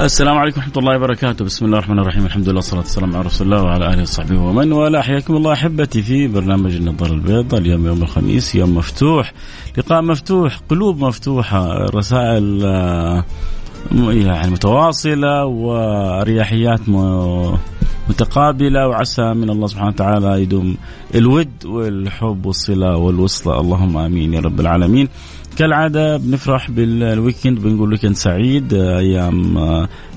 السلام عليكم ورحمة الله وبركاته، بسم الله الرحمن الرحيم، الحمد لله والصلاة والسلام على رسول الله وعلى آله وصحبه ومن والاه، حياكم الله أحبتي في برنامج النظارة البيضاء، اليوم يوم الخميس، يوم مفتوح، لقاء مفتوح، قلوب مفتوحة، رسائل آه، يعني متواصلة وأريحيات متقابلة وعسى من الله سبحانه وتعالى يدوم الود والحب والصلة والوصلة. اللهم آمين يا رب العالمين. كالعادة بنفرح بال weekend بنقول weekend سعيد أيام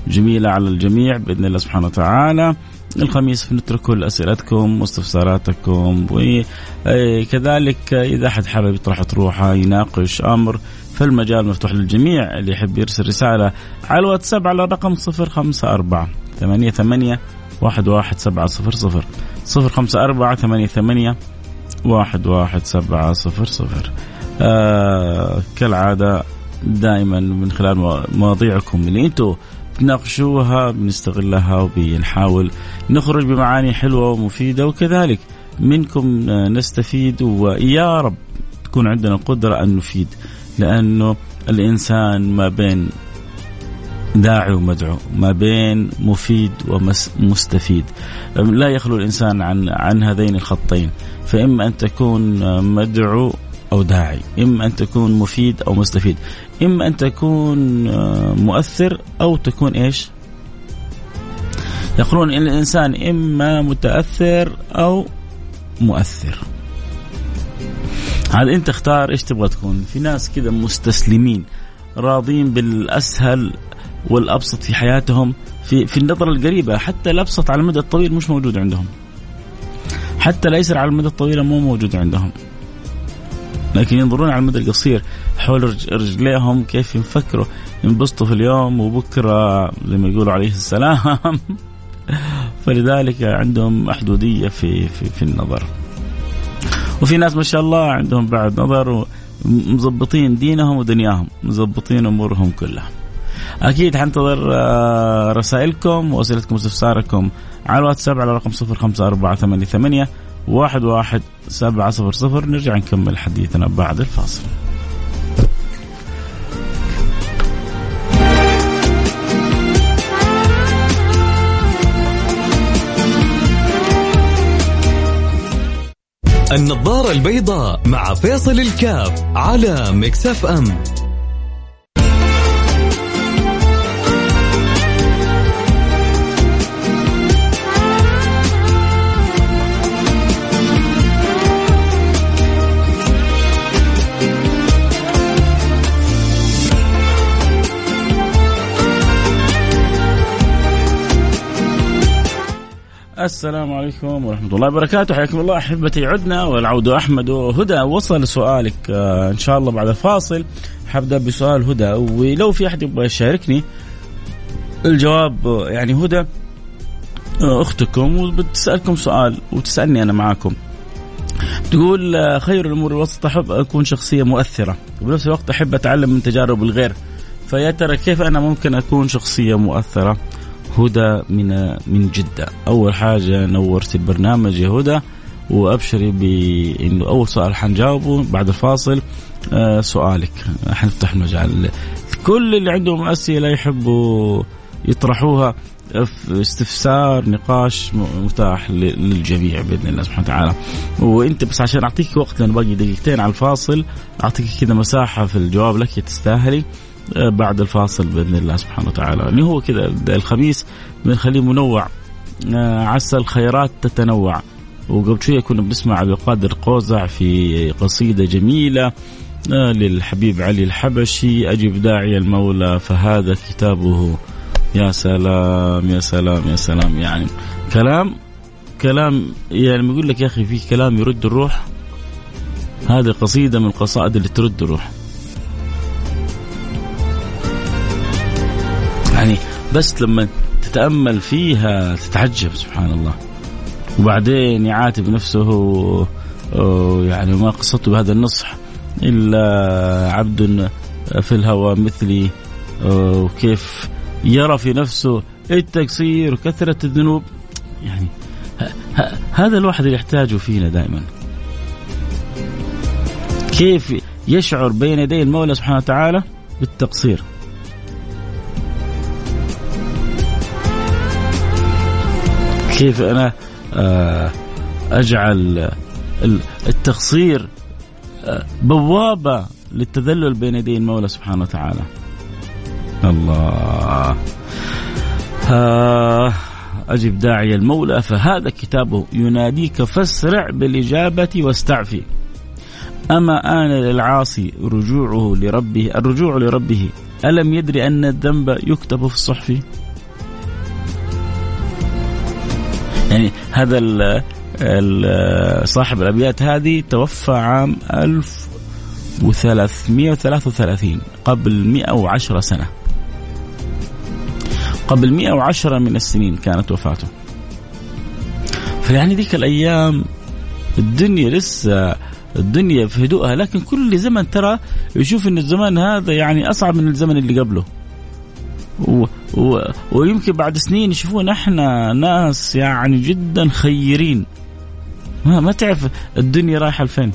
جميلة على الجميع بإذن الله سبحانه وتعالى. الخميس بنترك كل أسئلتكم واستفساراتكم وكذلك إذا أحد حابب يطرح طروحه يناقش أمر فالمجال مفتوح للجميع. اللي يحب يرسل رسالة على الواتساب على رقم 054 ثمانية ثمانية واحد واحد سبعة صفر صفر. صفر خمسة أربعة ثمانية ثمانية واحد واحد سبعة صفر صفر. آه كالعادة دائما من خلال مواضيعكم اللي أنتم تناقشوها بنستغلها وبنحاول نخرج بمعاني حلوة ومفيدة وكذلك منكم نستفيد ويا رب تكون عندنا القدره أن نفيد لأنه الإنسان ما بين داعي ومدعو ما بين مفيد ومستفيد لا يخلو الإنسان عن عن هذين الخطين فإما أن تكون مدعو أو داعي. إما أن تكون مفيد أو مستفيد. إما أن تكون آه، مؤثر أو تكون إيش؟ يقولون إن الإنسان إما متأثر أو مؤثر. هذا أنت اختار إيش تبغى تكون؟ في ناس كذا مستسلمين راضين بالأسهل والأبسط في حياتهم في في النظرة القريبة حتى الأبسط على المدى الطويل مش موجود عندهم. حتى الأيسر على المدى الطويل مو موجود عندهم. لكن ينظرون على المدى القصير حول رجليهم كيف يفكروا ينبسطوا في اليوم وبكرة زي ما يقولوا عليه السلام فلذلك عندهم محدوديه في في في النظر. وفي ناس ما شاء الله عندهم بعد نظر مظبطين دينهم ودنياهم مظبطين أمورهم كلها. أكيد حنتظر آه، رسائلكم وأسئلتكم واستفساركم على الواتساب على رقم 05488 واحد واحد سبعة صفر صفر. نرجع نكمل حديثنا بعد الفاصل. النظارة البيضاء مع فيصل الكاف على مكسف أم. السلام عليكم ورحمة الله وبركاته. حياكم الله أحبتي عدنا والعود أحمد. وهدى وصل سؤالك آه، إن شاء الله بعد الفاصل حبدأ بسؤال هدى ولو في أحد يبغى يشاركني الجواب آه، يعني هدى آه، أختكم وبتسألكم سؤال وتسألني أنا معاكم. تقول خير الأمور الوسط أحب أكون شخصية مؤثرة. وبنفس الوقت أحب أتعلم من تجارب الغير. فيا ترى كيف أنا ممكن أكون شخصية مؤثرة؟ هدى من من جدة. أول حاجة نورت البرنامج يا هدى وأبشري بأنه أول سؤال حنجاوبه بعد الفاصل آه سؤالك. حنفتح المجال كل اللي عندهم أسئلة يحبوا يطرحوها في استفسار نقاش متاح للجميع بإذن الله سبحانه وتعالى. وأنت بس عشان أعطيك وقت لأنه باقي دقيقتين على الفاصل. أعطيك كذا مساحة في الجواب لك تستاهلي. بعد الفاصل بإذن الله سبحانه وتعالى. يعني هو كذا الخميس بنخليه منوع آه، عسى الخيرات تتنوع. وقبل شوية كنا بنسمع عبد القادر قوزع في قصيدة جميلة آه، للحبيب علي الحبشي أجب داعي المولى فهذا كتابه. يا سلام يا سلام يا سلام. يعني كلام كلام يعني بيقول لك يا أخي في كلام يرد الروح. هذه قصيدة من القصائد اللي ترد الروح. يعني بس لما تتأمل فيها تتعجب سبحان الله وبعدين يعاتب نفسه يعني ما قصته بهذا النصح إلا عبد في الهوى مثلي وكيف يرى في نفسه التقصير وكثرة الذنوب. يعني هذا الواحد اللي يحتاجه فينا دائما. كيف يشعر بين يدي المولى سبحانه وتعالى بالتقصير؟ كيف أنا آه، أجعل التقصير آه، بوابة للتذلل بين يدي المولى سبحانه وتعالى. الله. أجب داعي المولى فهذا كتابه يناديك فاسرع بالإجابة واستعفي. أما آن للعاصي رجوعه لربه الرجوع لربه ألم يدري أن الذنب يكتب في الصحف؟ يعني هذا صاحب الأبيات هذه توفى عام 1333 قبل 110 سنة. قبل 110 من السنين كانت وفاته. فيعني ذيك الأيام الدنيا لسه الدنيا في هدوءها لكن كل زمن ترى يشوف إن الزمان هذا يعني أصعب من الزمن اللي قبله. و ويمكن بعد سنين يشوفون إحنا ناس يعني جدا خيرين. ما, ما تعرف الدنيا رايحة لفين.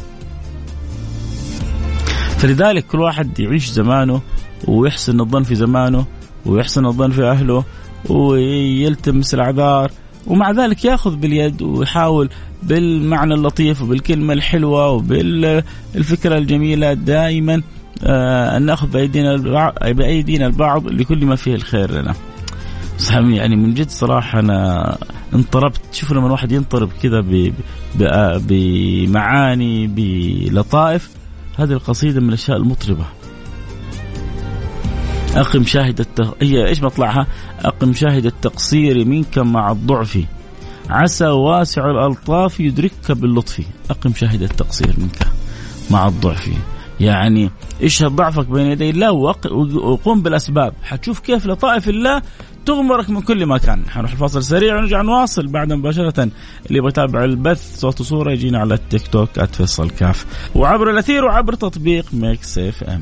فلذلك كل واحد يعيش زمانه ويحسن الظن في زمانه ويحسن الظن في أهله ويلتمس الاعذار ومع ذلك يأخذ باليد ويحاول بالمعنى اللطيف وبالكلمة الحلوة وبالفكرة الجميلة دائما أن نأخذ بأيدينا البعض بأيدينا البعض لكل ما فيه الخير لنا. يعني من جد صراحة أنا انطربت. شوف لما الواحد ينطرب كذا بمعاني بلطائف هذه القصيدة من الأشياء المطربة. أقم شاهد التغ... هي إيش مطلعها؟ أقم شاهد التقصير منك مع الضعف. عسى واسع الألطاف يدركك باللطف. أقم شاهد التقصير منك مع الضعف. يعني اشهد ضعفك بين يدي الله وقم بالأسباب. حتشوف كيف لطائف الله تغمرك من كل مكان. حنروح الفاصل سريع ونرجع نواصل بعد مباشرة. اللي يبغى يتابع البث صوت وصورة يجينا على التيك توك @فيصل كاف. وعبر الأثير وعبر تطبيق Mix FM.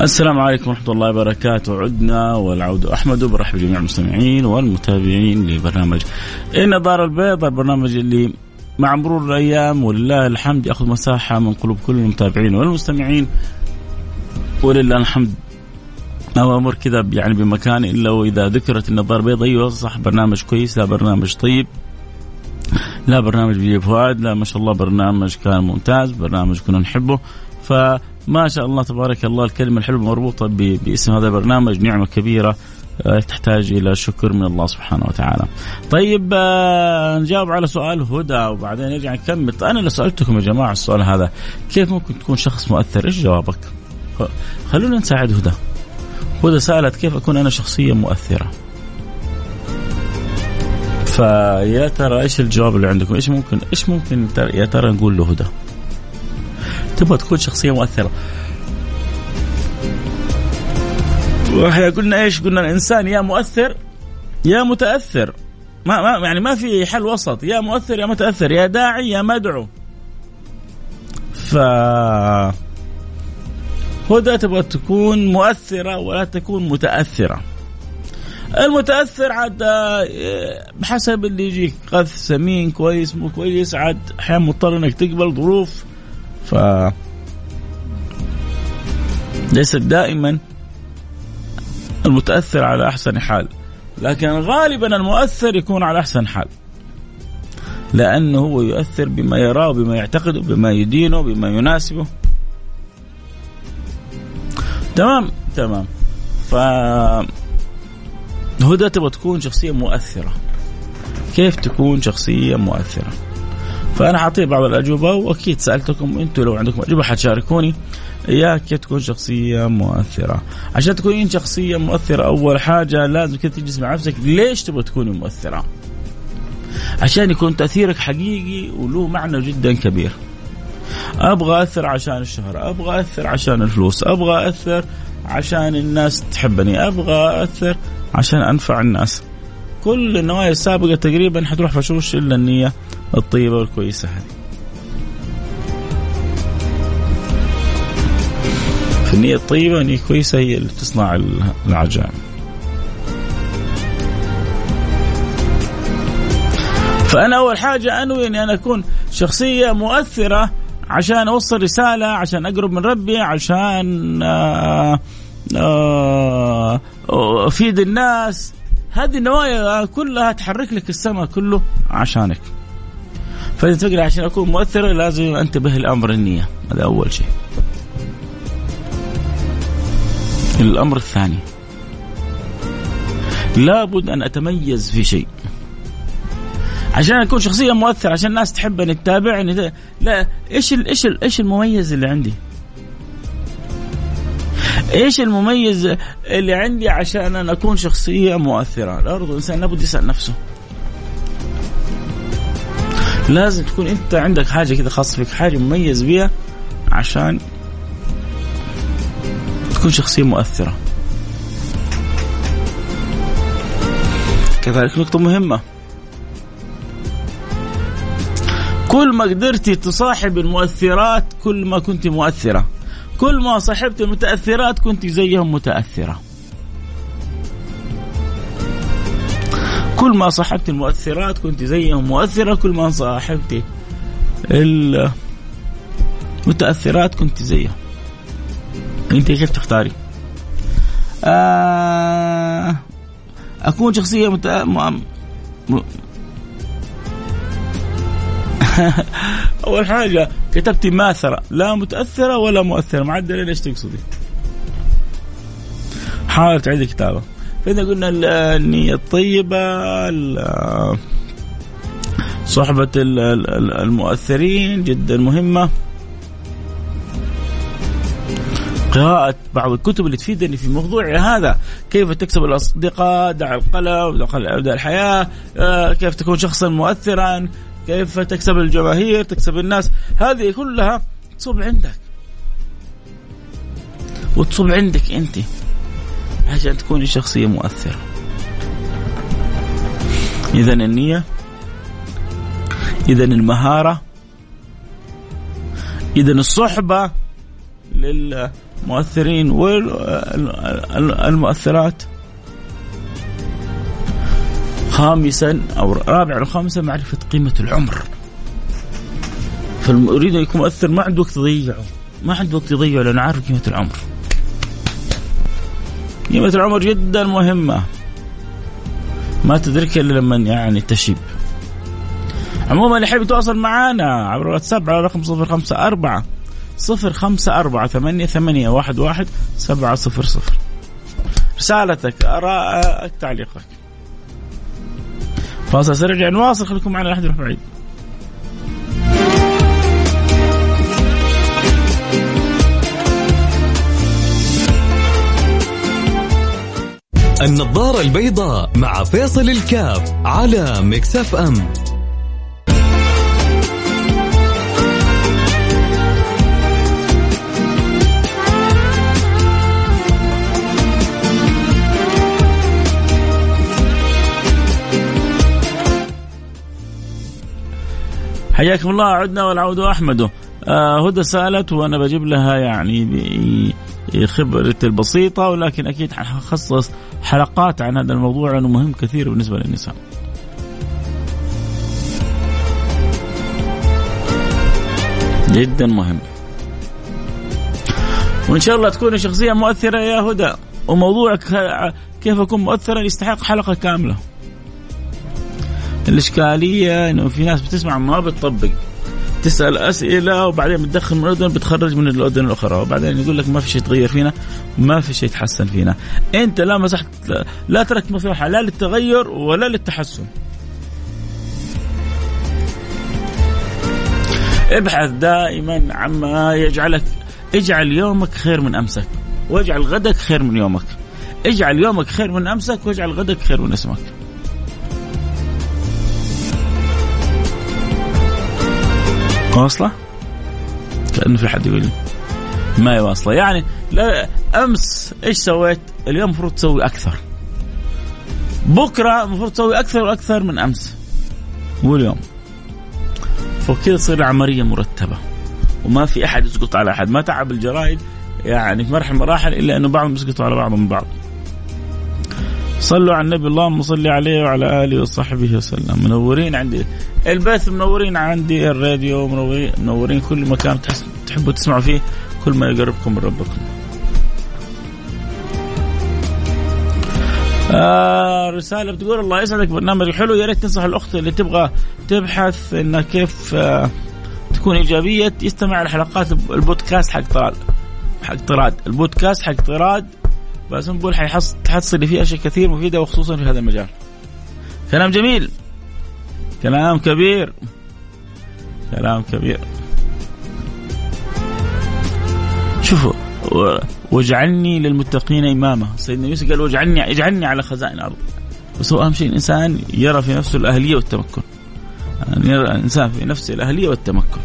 السلام عليكم ورحمة الله وبركاته. عدنا والعود أحمد وبرحب بجميع المستمعين والمتابعين لبرنامج النظارة البيضاء البرنامج اللي مع مرور الأيام ولله الحمد يأخذ مساحة من قلوب كل المتابعين والمستمعين. ولله الحمد. ما أمر كذا يعني بمكان إلا وإذا ذكرت النظارة البيضاء أيوه صح برنامج كويس لا برنامج طيب. لا برنامج بيجيب فؤاد لا ما شاء الله برنامج كان ممتاز برنامج كنا نحبه. ف ما شاء الله تبارك الله الكلمة الحلوة مربوطة باسم هذا البرنامج نعمة كبيرة آه، تحتاج إلى شكر من الله سبحانه وتعالى. طيب آه، نجاوب على سؤال هدى وبعدين نرجع نكمل. أنا اللي سألتكم يا جماعة السؤال هذا كيف ممكن تكون شخص مؤثر؟ إيش جوابك؟ خلونا نساعد هدى. هدى سألت كيف أكون أنا شخصية مؤثرة؟ فيا ترى إيش الجواب اللي عندكم؟ إيش ممكن إيش ممكن يا ترى نقول له هدى؟ تبغى تكون شخصية مؤثرة. وإحنا قلنا إيش؟ قلنا الإنسان يا مؤثر يا متأثر. ما ما يعني ما في حل وسط. يا مؤثر يا متأثر. يا داعي يا مدعو. ف هدى تبغى تكون مؤثرة ولا تكون متأثرة. المتأثر عاد آه، بحسب اللي يجيك. غث سمين كويس مو كويس عاد أحيانا مضطر إنك تقبل ظروف. ف ليست دائما المتأثر على أحسن حال لكن غالبا المؤثر يكون على أحسن حال لأنه هو يؤثر بما يراه بما يعتقده بما يدينه بما يناسبه. تمام؟ تمام. ف هدى تبغى تكون شخصية مؤثرة. كيف تكون شخصية مؤثرة؟ فأنا حاطيه بعض الأجوبة وأكيد سألتكم أنتم لو عندكم أجوبة حتشاركوني. كيف تكون شخصية مؤثرة. عشان تكونين شخصية مؤثرة أول حاجة لازم كذا تجلس مع نفسك ليش تبغى تكوني مؤثرة؟ عشان يكون تأثيرك حقيقي وله معنى جدا كبير. أبغى أثر عشان الشهره أبغى أثر عشان الفلوس أبغى أثر عشان الناس تحبني أبغى أثر عشان أنفع الناس. كل النوايا السابقة تقريبا حتروح فشوش الا النية؟ الطيبة والكويسة هذه. فالنية الطيبة والنية الكويسة هي اللي تصنع العجائب فأنا أول حاجة أنوي أني أنا أكون شخصية مؤثرة عشان أوصل رسالة عشان أقرب من ربي عشان آه، آه، أفيد الناس. هذه النوايا كلها تحرك لك السماء كله عشانك. فاذا تقرا عشان أكون مؤثر لازم انتبه لامر النية هذا أول شيء الأمر الثاني لابد أن أتميز في شيء عشان أكون شخصيه مؤثره عشان الناس تحبني تتابعني لا إيش ال إيش ال إيش المميز اللي عندي؟ إيش المميز اللي عندي عشان أنا أكون شخصية مؤثرة؟ برضه الانسان لابد يسأل نفسه. لازم تكون انت عندك حاجة كذا خاصة فيك، حاجة مميز بيها عشان تكون شخصية مؤثرة. كذلك نقطة مهمة. كل ما قدرتي تصاحب المؤثرات كل ما كنت مؤثرة. كل ما صاحبت المتأثرات كنت زيهم متأثرة. كل ما صاحبت المؤثرات كنت زيهم مؤثرة كل ما صاحبت المتأثرات كنت زيهم. انت كيف تختاري؟ آه اكون شخصية مت... أول حاجة كتبتي ماثرة لا متأثرة ولا مؤثرة معدله إيش تقصدي؟ حاول تعيد الكتابه فإذا قلنا النية الطيبة صحبة المؤثرين جدا مهمة. قراءة بعض الكتب اللي تفيدني في موضوعي هذا كيف تكسب الأصدقاء دع القلم دع الحياة آه، كيف تكون شخصا مؤثرا كيف تكسب الجماهير تكسب الناس. هذه كلها تصب عندك. وتصب عندك أنت. عشان تكوني شخصية مؤثرة. اذا النية اذا المهارة اذا الصحبة للمؤثرين والمؤثرات خامسا أو رابعا وخامسا معرفة قيمة العمر. فالمريد يكون مؤثر ما عنده وقت يضيعه. ما عنده وقت يضيعه لأنه عارف قيمة العمر. قيمه العمر جدا مهمة. ما تدركها إلا لما يعني تشيب. عموما اللي يحب يتواصل معنا عبر الواتساب على رقم صفر خمسة أربعة صفر خمسة أربعة ثمانية ثمانية واحد واحد سبعة صفر صفر. رسالتك آرائك تعليقك. فاصل سريع نواصل. خليكم معنا لحد بعيد النظارة البيضاء مع فيصل الكاف على مكسف أم حياكم الله عدنا والعود احمده آه هدى سألت وأنا بجيب لها يعني خبرتي البسيطة ولكن أكيد حخصص حلقات عن هذا الموضوع لأنه مهم كثير بالنسبة للنساء. جدا مهم. وإن شاء الله تكوني شخصية مؤثرة يا هدى وموضوعك كيف أكون مؤثرا يستحق حلقة كاملة. الإشكالية إنه في ناس بتسمع ما بتطبق تسأل أسئلة وبعدين بتدخل من الأذن بتخرج من الأذن الأخرى. وبعدين يقول لك ما في شيء يتغير فينا ما في شيء يتحسن فينا. أنت لا مسحت لا تركت مساحة لا للتغير ولا للتحسن. ابحث دائما عما يجعلك اجعل يومك خير من أمسك واجعل غدك خير من يومك. اجعل يومك خير من أمسك واجعل غدك خير من أسمك. واصلة؟ كأنه في حد يقول لي. ما هي واصلة. يعني لا أمس إيش سويت؟ اليوم المفروض تسوي أكثر. بكرة المفروض تسوي أكثر وأكثر من أمس. واليوم فكذا تصير العملية مرتبة. وما في أحد يسقط على أحد. ما تعب الجرائد. يعني في مرحلة مراحل إلا إنه بعضهم يسقطوا على بعضهم بعض صلوا على النبي اللهم صل عليه وعلى آله وصحبه وسلم. منورين عندي. البث منورين عندي الراديو منورين كل مكان تحبوا تسمعوا فيه. كل ما يقربكم من ربكم. آه رسالة بتقول الله يسعدك برنامج حلو يا ريت تنصح الأخت اللي تبغى تبحث إنها كيف آه تكون إيجابية. يستمع على حلقات البودكاست حق طراد. حق طراد. البودكاست حق طراد. بس نقول حتحصلي فيه أشياء كثير مفيدة وخصوصا في هذا المجال. كلام جميل. كلام كبير. كلام كبير. شوفوا واجعلني للمتقين إماما، سيدنا يوسف قال واجعلني اجعلني على خزائن الأرض. بس هو أهم شيء الإنسان يرى في نفسه الأهلية والتمكن. يعني يرى الإنسان في نفسه الأهلية والتمكن.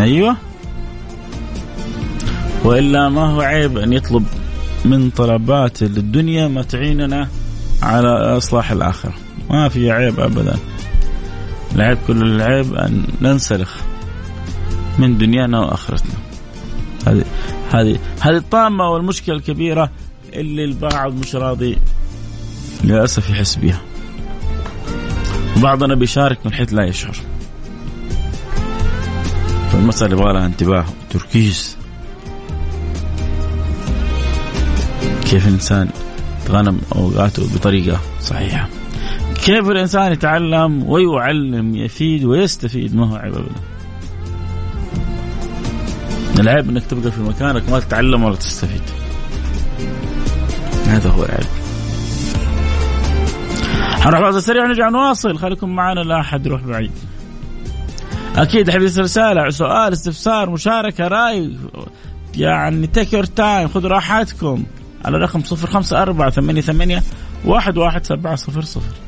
أيوه وإلا ما هو عيب أن يطلب من طلبات الدنيا ما تعيننا على إصلاح الآخرة ما في عيب ابدا. العيب كل العيب أن ننسلخ من دنيانا وآخرتنا. هذه هذه هذه الطامة والمشكلة الكبيرة اللي البعض مش راضي للأسف يحس بها وبعضنا بيشارك من حيث لا يشعر. فالمسألة يبغى لها انتباه وتركيز كيف الإنسان يتغنم أوقاته بطريقة صحيحة. كيف الإنسان يتعلم ويعلم يفيد ويستفيد ما هو عيب ابدا. العيب إنك تبقى في مكانك ما تتعلم ولا تستفيد. هذا هو العيب. حنروح بعد سريع ونرجع نواصل خليكم معنا لا أحد يروح بعيد. أكيد يرسل رساله سؤال استفسار مشاركة رأي يعني take your time خذوا راحتكم على رقم صفر خمسة أربعة ثمانية ثمانية واحد واحد سبعة صفر صفر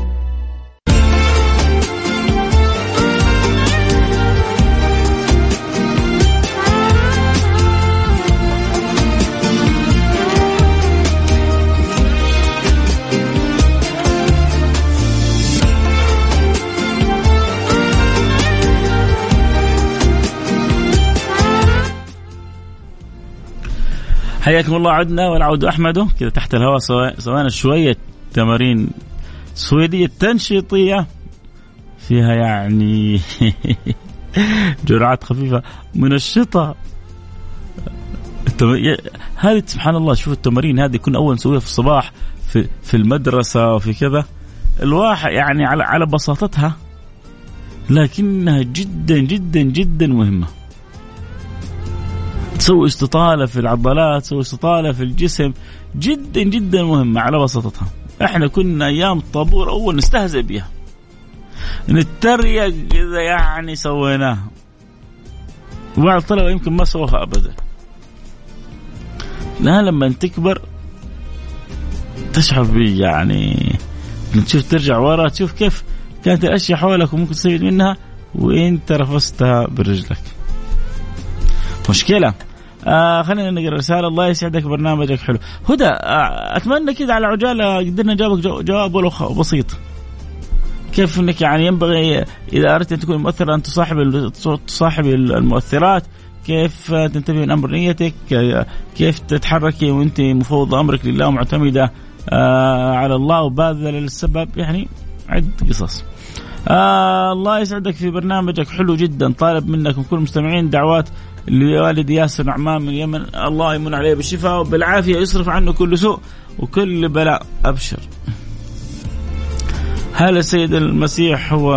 حياكم الله عدنا والعود احمد كذا تحت الهواء سوينا شوية تمارين سويدية تنشيطية. فيها يعني جرعات خفيفة. منشطة. هذه سبحان الله شوف التمارين هذه كنا أول نسويها في الصباح في في المدرسة وفي كذا. الواحد يعني على على بساطتها لكنها جدا جدا جدا مهمة. تسوي استطالة في العضلات تسوي استطالة في الجسم جدا جدا مهمة على بساطتها. إحنا كنا أيام الطابور أول نستهزئ بها نتريق إذا يعني سويناها. وبعض الطلبة يمكن ما سووها ابدا. لا لما تكبر تشعر ب يعني تشوف ترجع ورا تشوف كيف كانت الأشياء حولك وممكن تستفيد منها وإنت رفستها برجلك. مشكلة؟ آه خلينا نقرأ. رسالة. الله يسعدك برنامجك حلو. هدى آه أتمنى كذا على عجالة قدرنا نجاوبك جواب ولو بسيط. كيف إنك يعني ينبغي إذا أردت أن تكون مؤثرا أن تصاحب تصاحب المؤثرات؟ كيف تنتبه من أمر نيتك؟ كيف تتحركي وأنت مفوضه أمرك لله ومعتمدة آه على الله وباذله للسبب يعني عد قصص. آه الله يسعدك في برنامجك حلو جدا. طالب منك من المستمعين دعوات لوالد ياسر نعمان من اليمن. الله يمن عليه بالشفاء وبالعافية يصرف عنه كل سوء وكل بلاء أبشر. هل السيد المسيح هو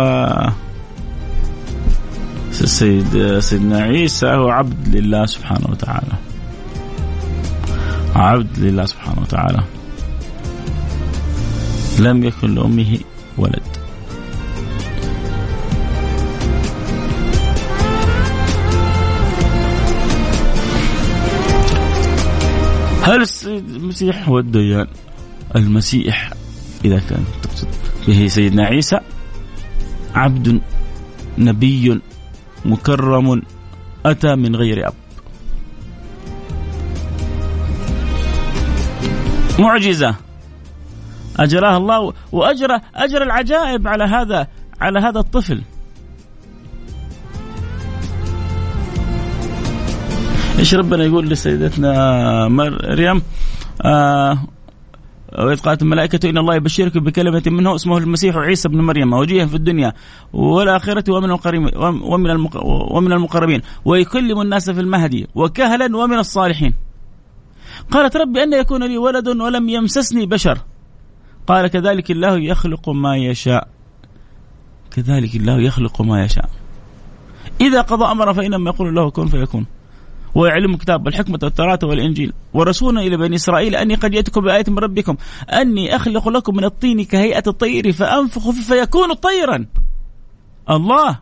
السيد سيدنا عيسى هو عبد لله سبحانه وتعالى. عبد لله سبحانه وتعالى. لم يكن لأمه ولد. هل المسيح هو الديان؟ المسيح إذا كان تقصد به سيدنا عيسى. عبد نبي مكرم أتى من غير أب. معجزة. أجراها الله وأجرى أجرى العجائب على هذا على هذا الطفل. إيش ربنا يقول لسيدتنا مريم آه وإذ قالت الملائكة إن الله يبشرك بكلمة منه اسمه المسيح عيسى بن مريم وجيها في الدنيا والآخرة ومن ومن ومن المقربين ويكلم الناس في المهدي وكهلا ومن الصالحين. قالت ربي أن يكون لي ولد ولم يمسسني بشر. قال كذلك الله يخلق ما يشاء. كذلك الله يخلق ما يشاء. إذا قضى أمرا فإنما يقول له كن فيكون. ويعلم الكتاب والحكمة والتوراة والإنجيل. ورسولا إلى بني إسرائيل أني قد جئتكم بآية من ربكم. أني أخلق لكم من الطين كهيئة الطير فأنفخ فيه فيكون طيرا. الله.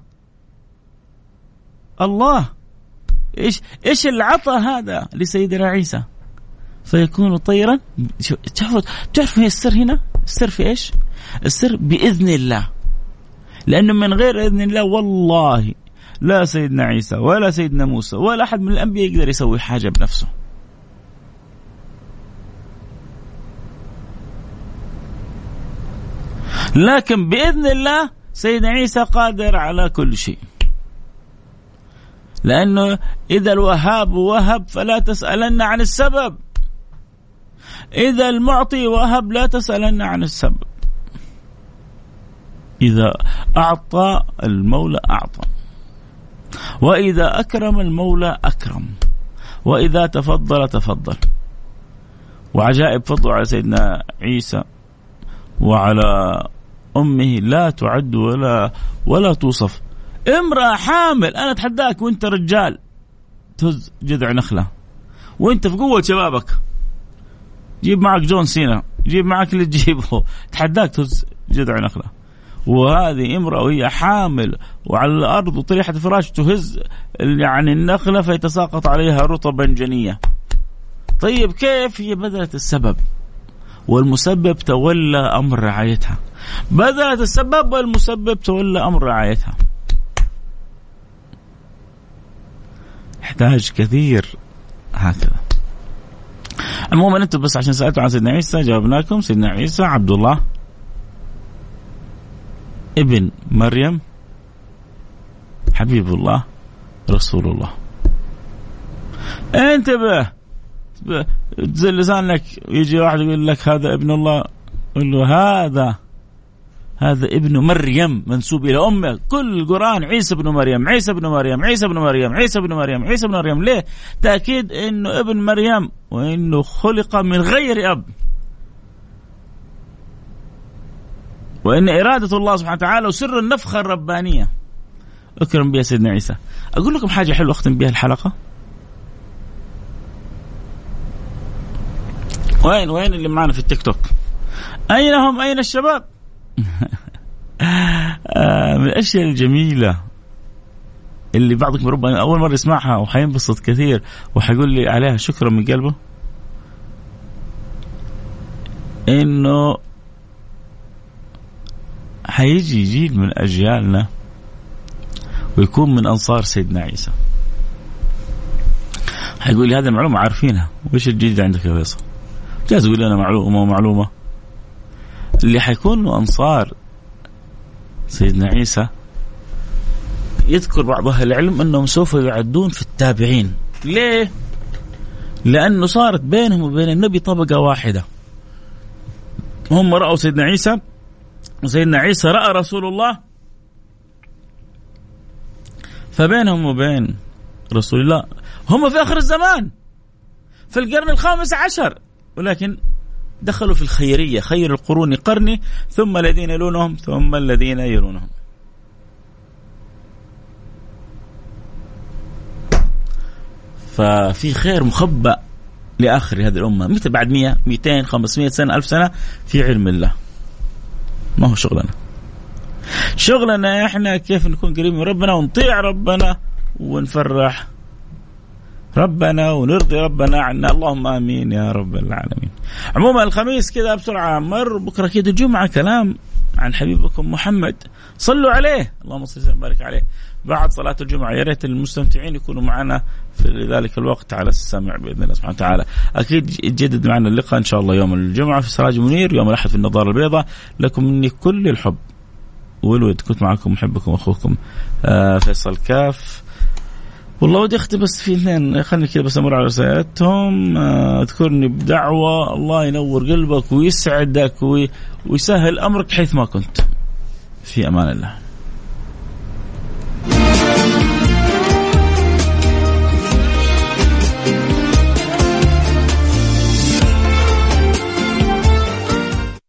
الله. إيش إيش العطاء هذا لسيدنا عيسى؟ فيكون طيرا. تعرفوا تعرفوا السر هنا؟ السر في إيش؟ السر بإذن الله. لأنه من غير إذن الله والله لا سيدنا عيسى ولا سيدنا موسى ولا أحد من الأنبياء يقدر يسوي حاجة بنفسه. لكن بإذن الله سيدنا عيسى قادر على كل شيء. لأنه إذا الوهاب وهب فلا تسألن عن السبب. إذا المعطي وهب لا تسألن عن السبب. إذا أعطى المولى أعطى. وإذا أكرم المولى أكرم وإذا تفضل تفضل. وعجائب فضله على سيدنا عيسى وعلى أمه لا تعد ولا ولا توصف. امرأة حامل أنا أتحداك وأنت رجال تهز جذع نخلة. وأنت في قوة شبابك. جيب معك جون سينا جيب معك اللي تجيبه. تحداك تهز جذع نخلة. وهذه امرأة وهي حامل وعلى الأرض وطريحة فراش تهز يعني النخلة فيتساقط عليها رطبا جنية. طيب كيف هي بذلت السبب؟ والمسبب تولى أمر رعايتها. بذلت السبب والمسبب تولى أمر رعايتها. يحتاج كثير هكذا المهم أنتم بس عشان سألتوا عن سيدنا عيسى جاوبناكم. سيدنا عيسى عبد الله. ابن مريم حبيب الله رسول الله انتبه! تزل لسانك يجي واحد يقول لك هذا ابن الله يقول له هذا هذا ابن مريم منسوب إلى أمه. كل القران عيسى ابن مريم عيسى ابن مريم عيسى ابن مريم عيسى ابن مريم عيسى ابن مريم. ليه؟ تأكيد إنه ابن مريم وإنه خلق من غير أب. وإن إرادة الله سبحانه وتعالى وسر النفخه الربانية. أكرم بها سيدنا عيسى. أقول لكم حاجة حلوة أختم بها الحلقة. وين وين اللي معنا في التيك توك؟ أين هم؟ أين الشباب؟ آه، من الأشياء الجميلة اللي بعضكم ربما أول مرة يسمعها وحينبسط كثير وحيقول لي عليها شكرا من قلبه. إنه حيجي جيل من أجيالنا ويكون من أنصار سيدنا عيسى. حيقول لي هذه المعلومة عارفينها. وإيش الجديد عندك يا فيصل؟ جاز يقول لنا معلومة ومعلومة اللي حيكونوا أنصار سيدنا عيسى يذكر بعض أهل العلم أنهم سوف يعدون في التابعين. ليه؟ لأنه صارت بينهم وبين النبي طبقة واحدة. هم رأوا سيدنا عيسى وسيدنا عيسى رأى رسول الله فبينهم وبين رسول الله هم في آخر الزمان في القرن الخامس عشر ولكن دخلوا في الخيرية خير القرون قرني ثم الذين يلونهم ثم الذين يلونهم. ففي خير مخبأ لآخر هذه الأمة متى؟ بعد 100 200 500 سنة 1000 سنة في علم الله. ما هو شغلنا. شغلنا إحنا كيف نكون قريبين من ربنا ونطيع ربنا ونفرح ربنا ونرضي ربنا عنا. اللهم آمين يا رب العالمين. عموما الخميس كذا بسرعة مر بكرة كذا الجمعة كلام عن حبيبكم محمد. صلوا عليه. اللهم صل وسلم وبارك عليه. بعد صلاة الجمعة. يا ريت المستمتعين يكونوا معنا في ذلك الوقت على السمع بإذن الله سبحانه وتعالى. أكيد يتجدد معنا اللقاء إن شاء الله يوم الجمعة في سراج منير يوم الأحد في النظارة البيضاء. لكم مني كل الحب والود. كنت معكم محبكم أخوكم آه فيصل كاف. والله ودي أختي بس في اثنين. خليني كذا بس أمر على رسالتهم. آه، أذكرني بدعوة. الله ينور قلبك ويسعدك ويسهل أمرك حيث ما كنت. في أمان الله.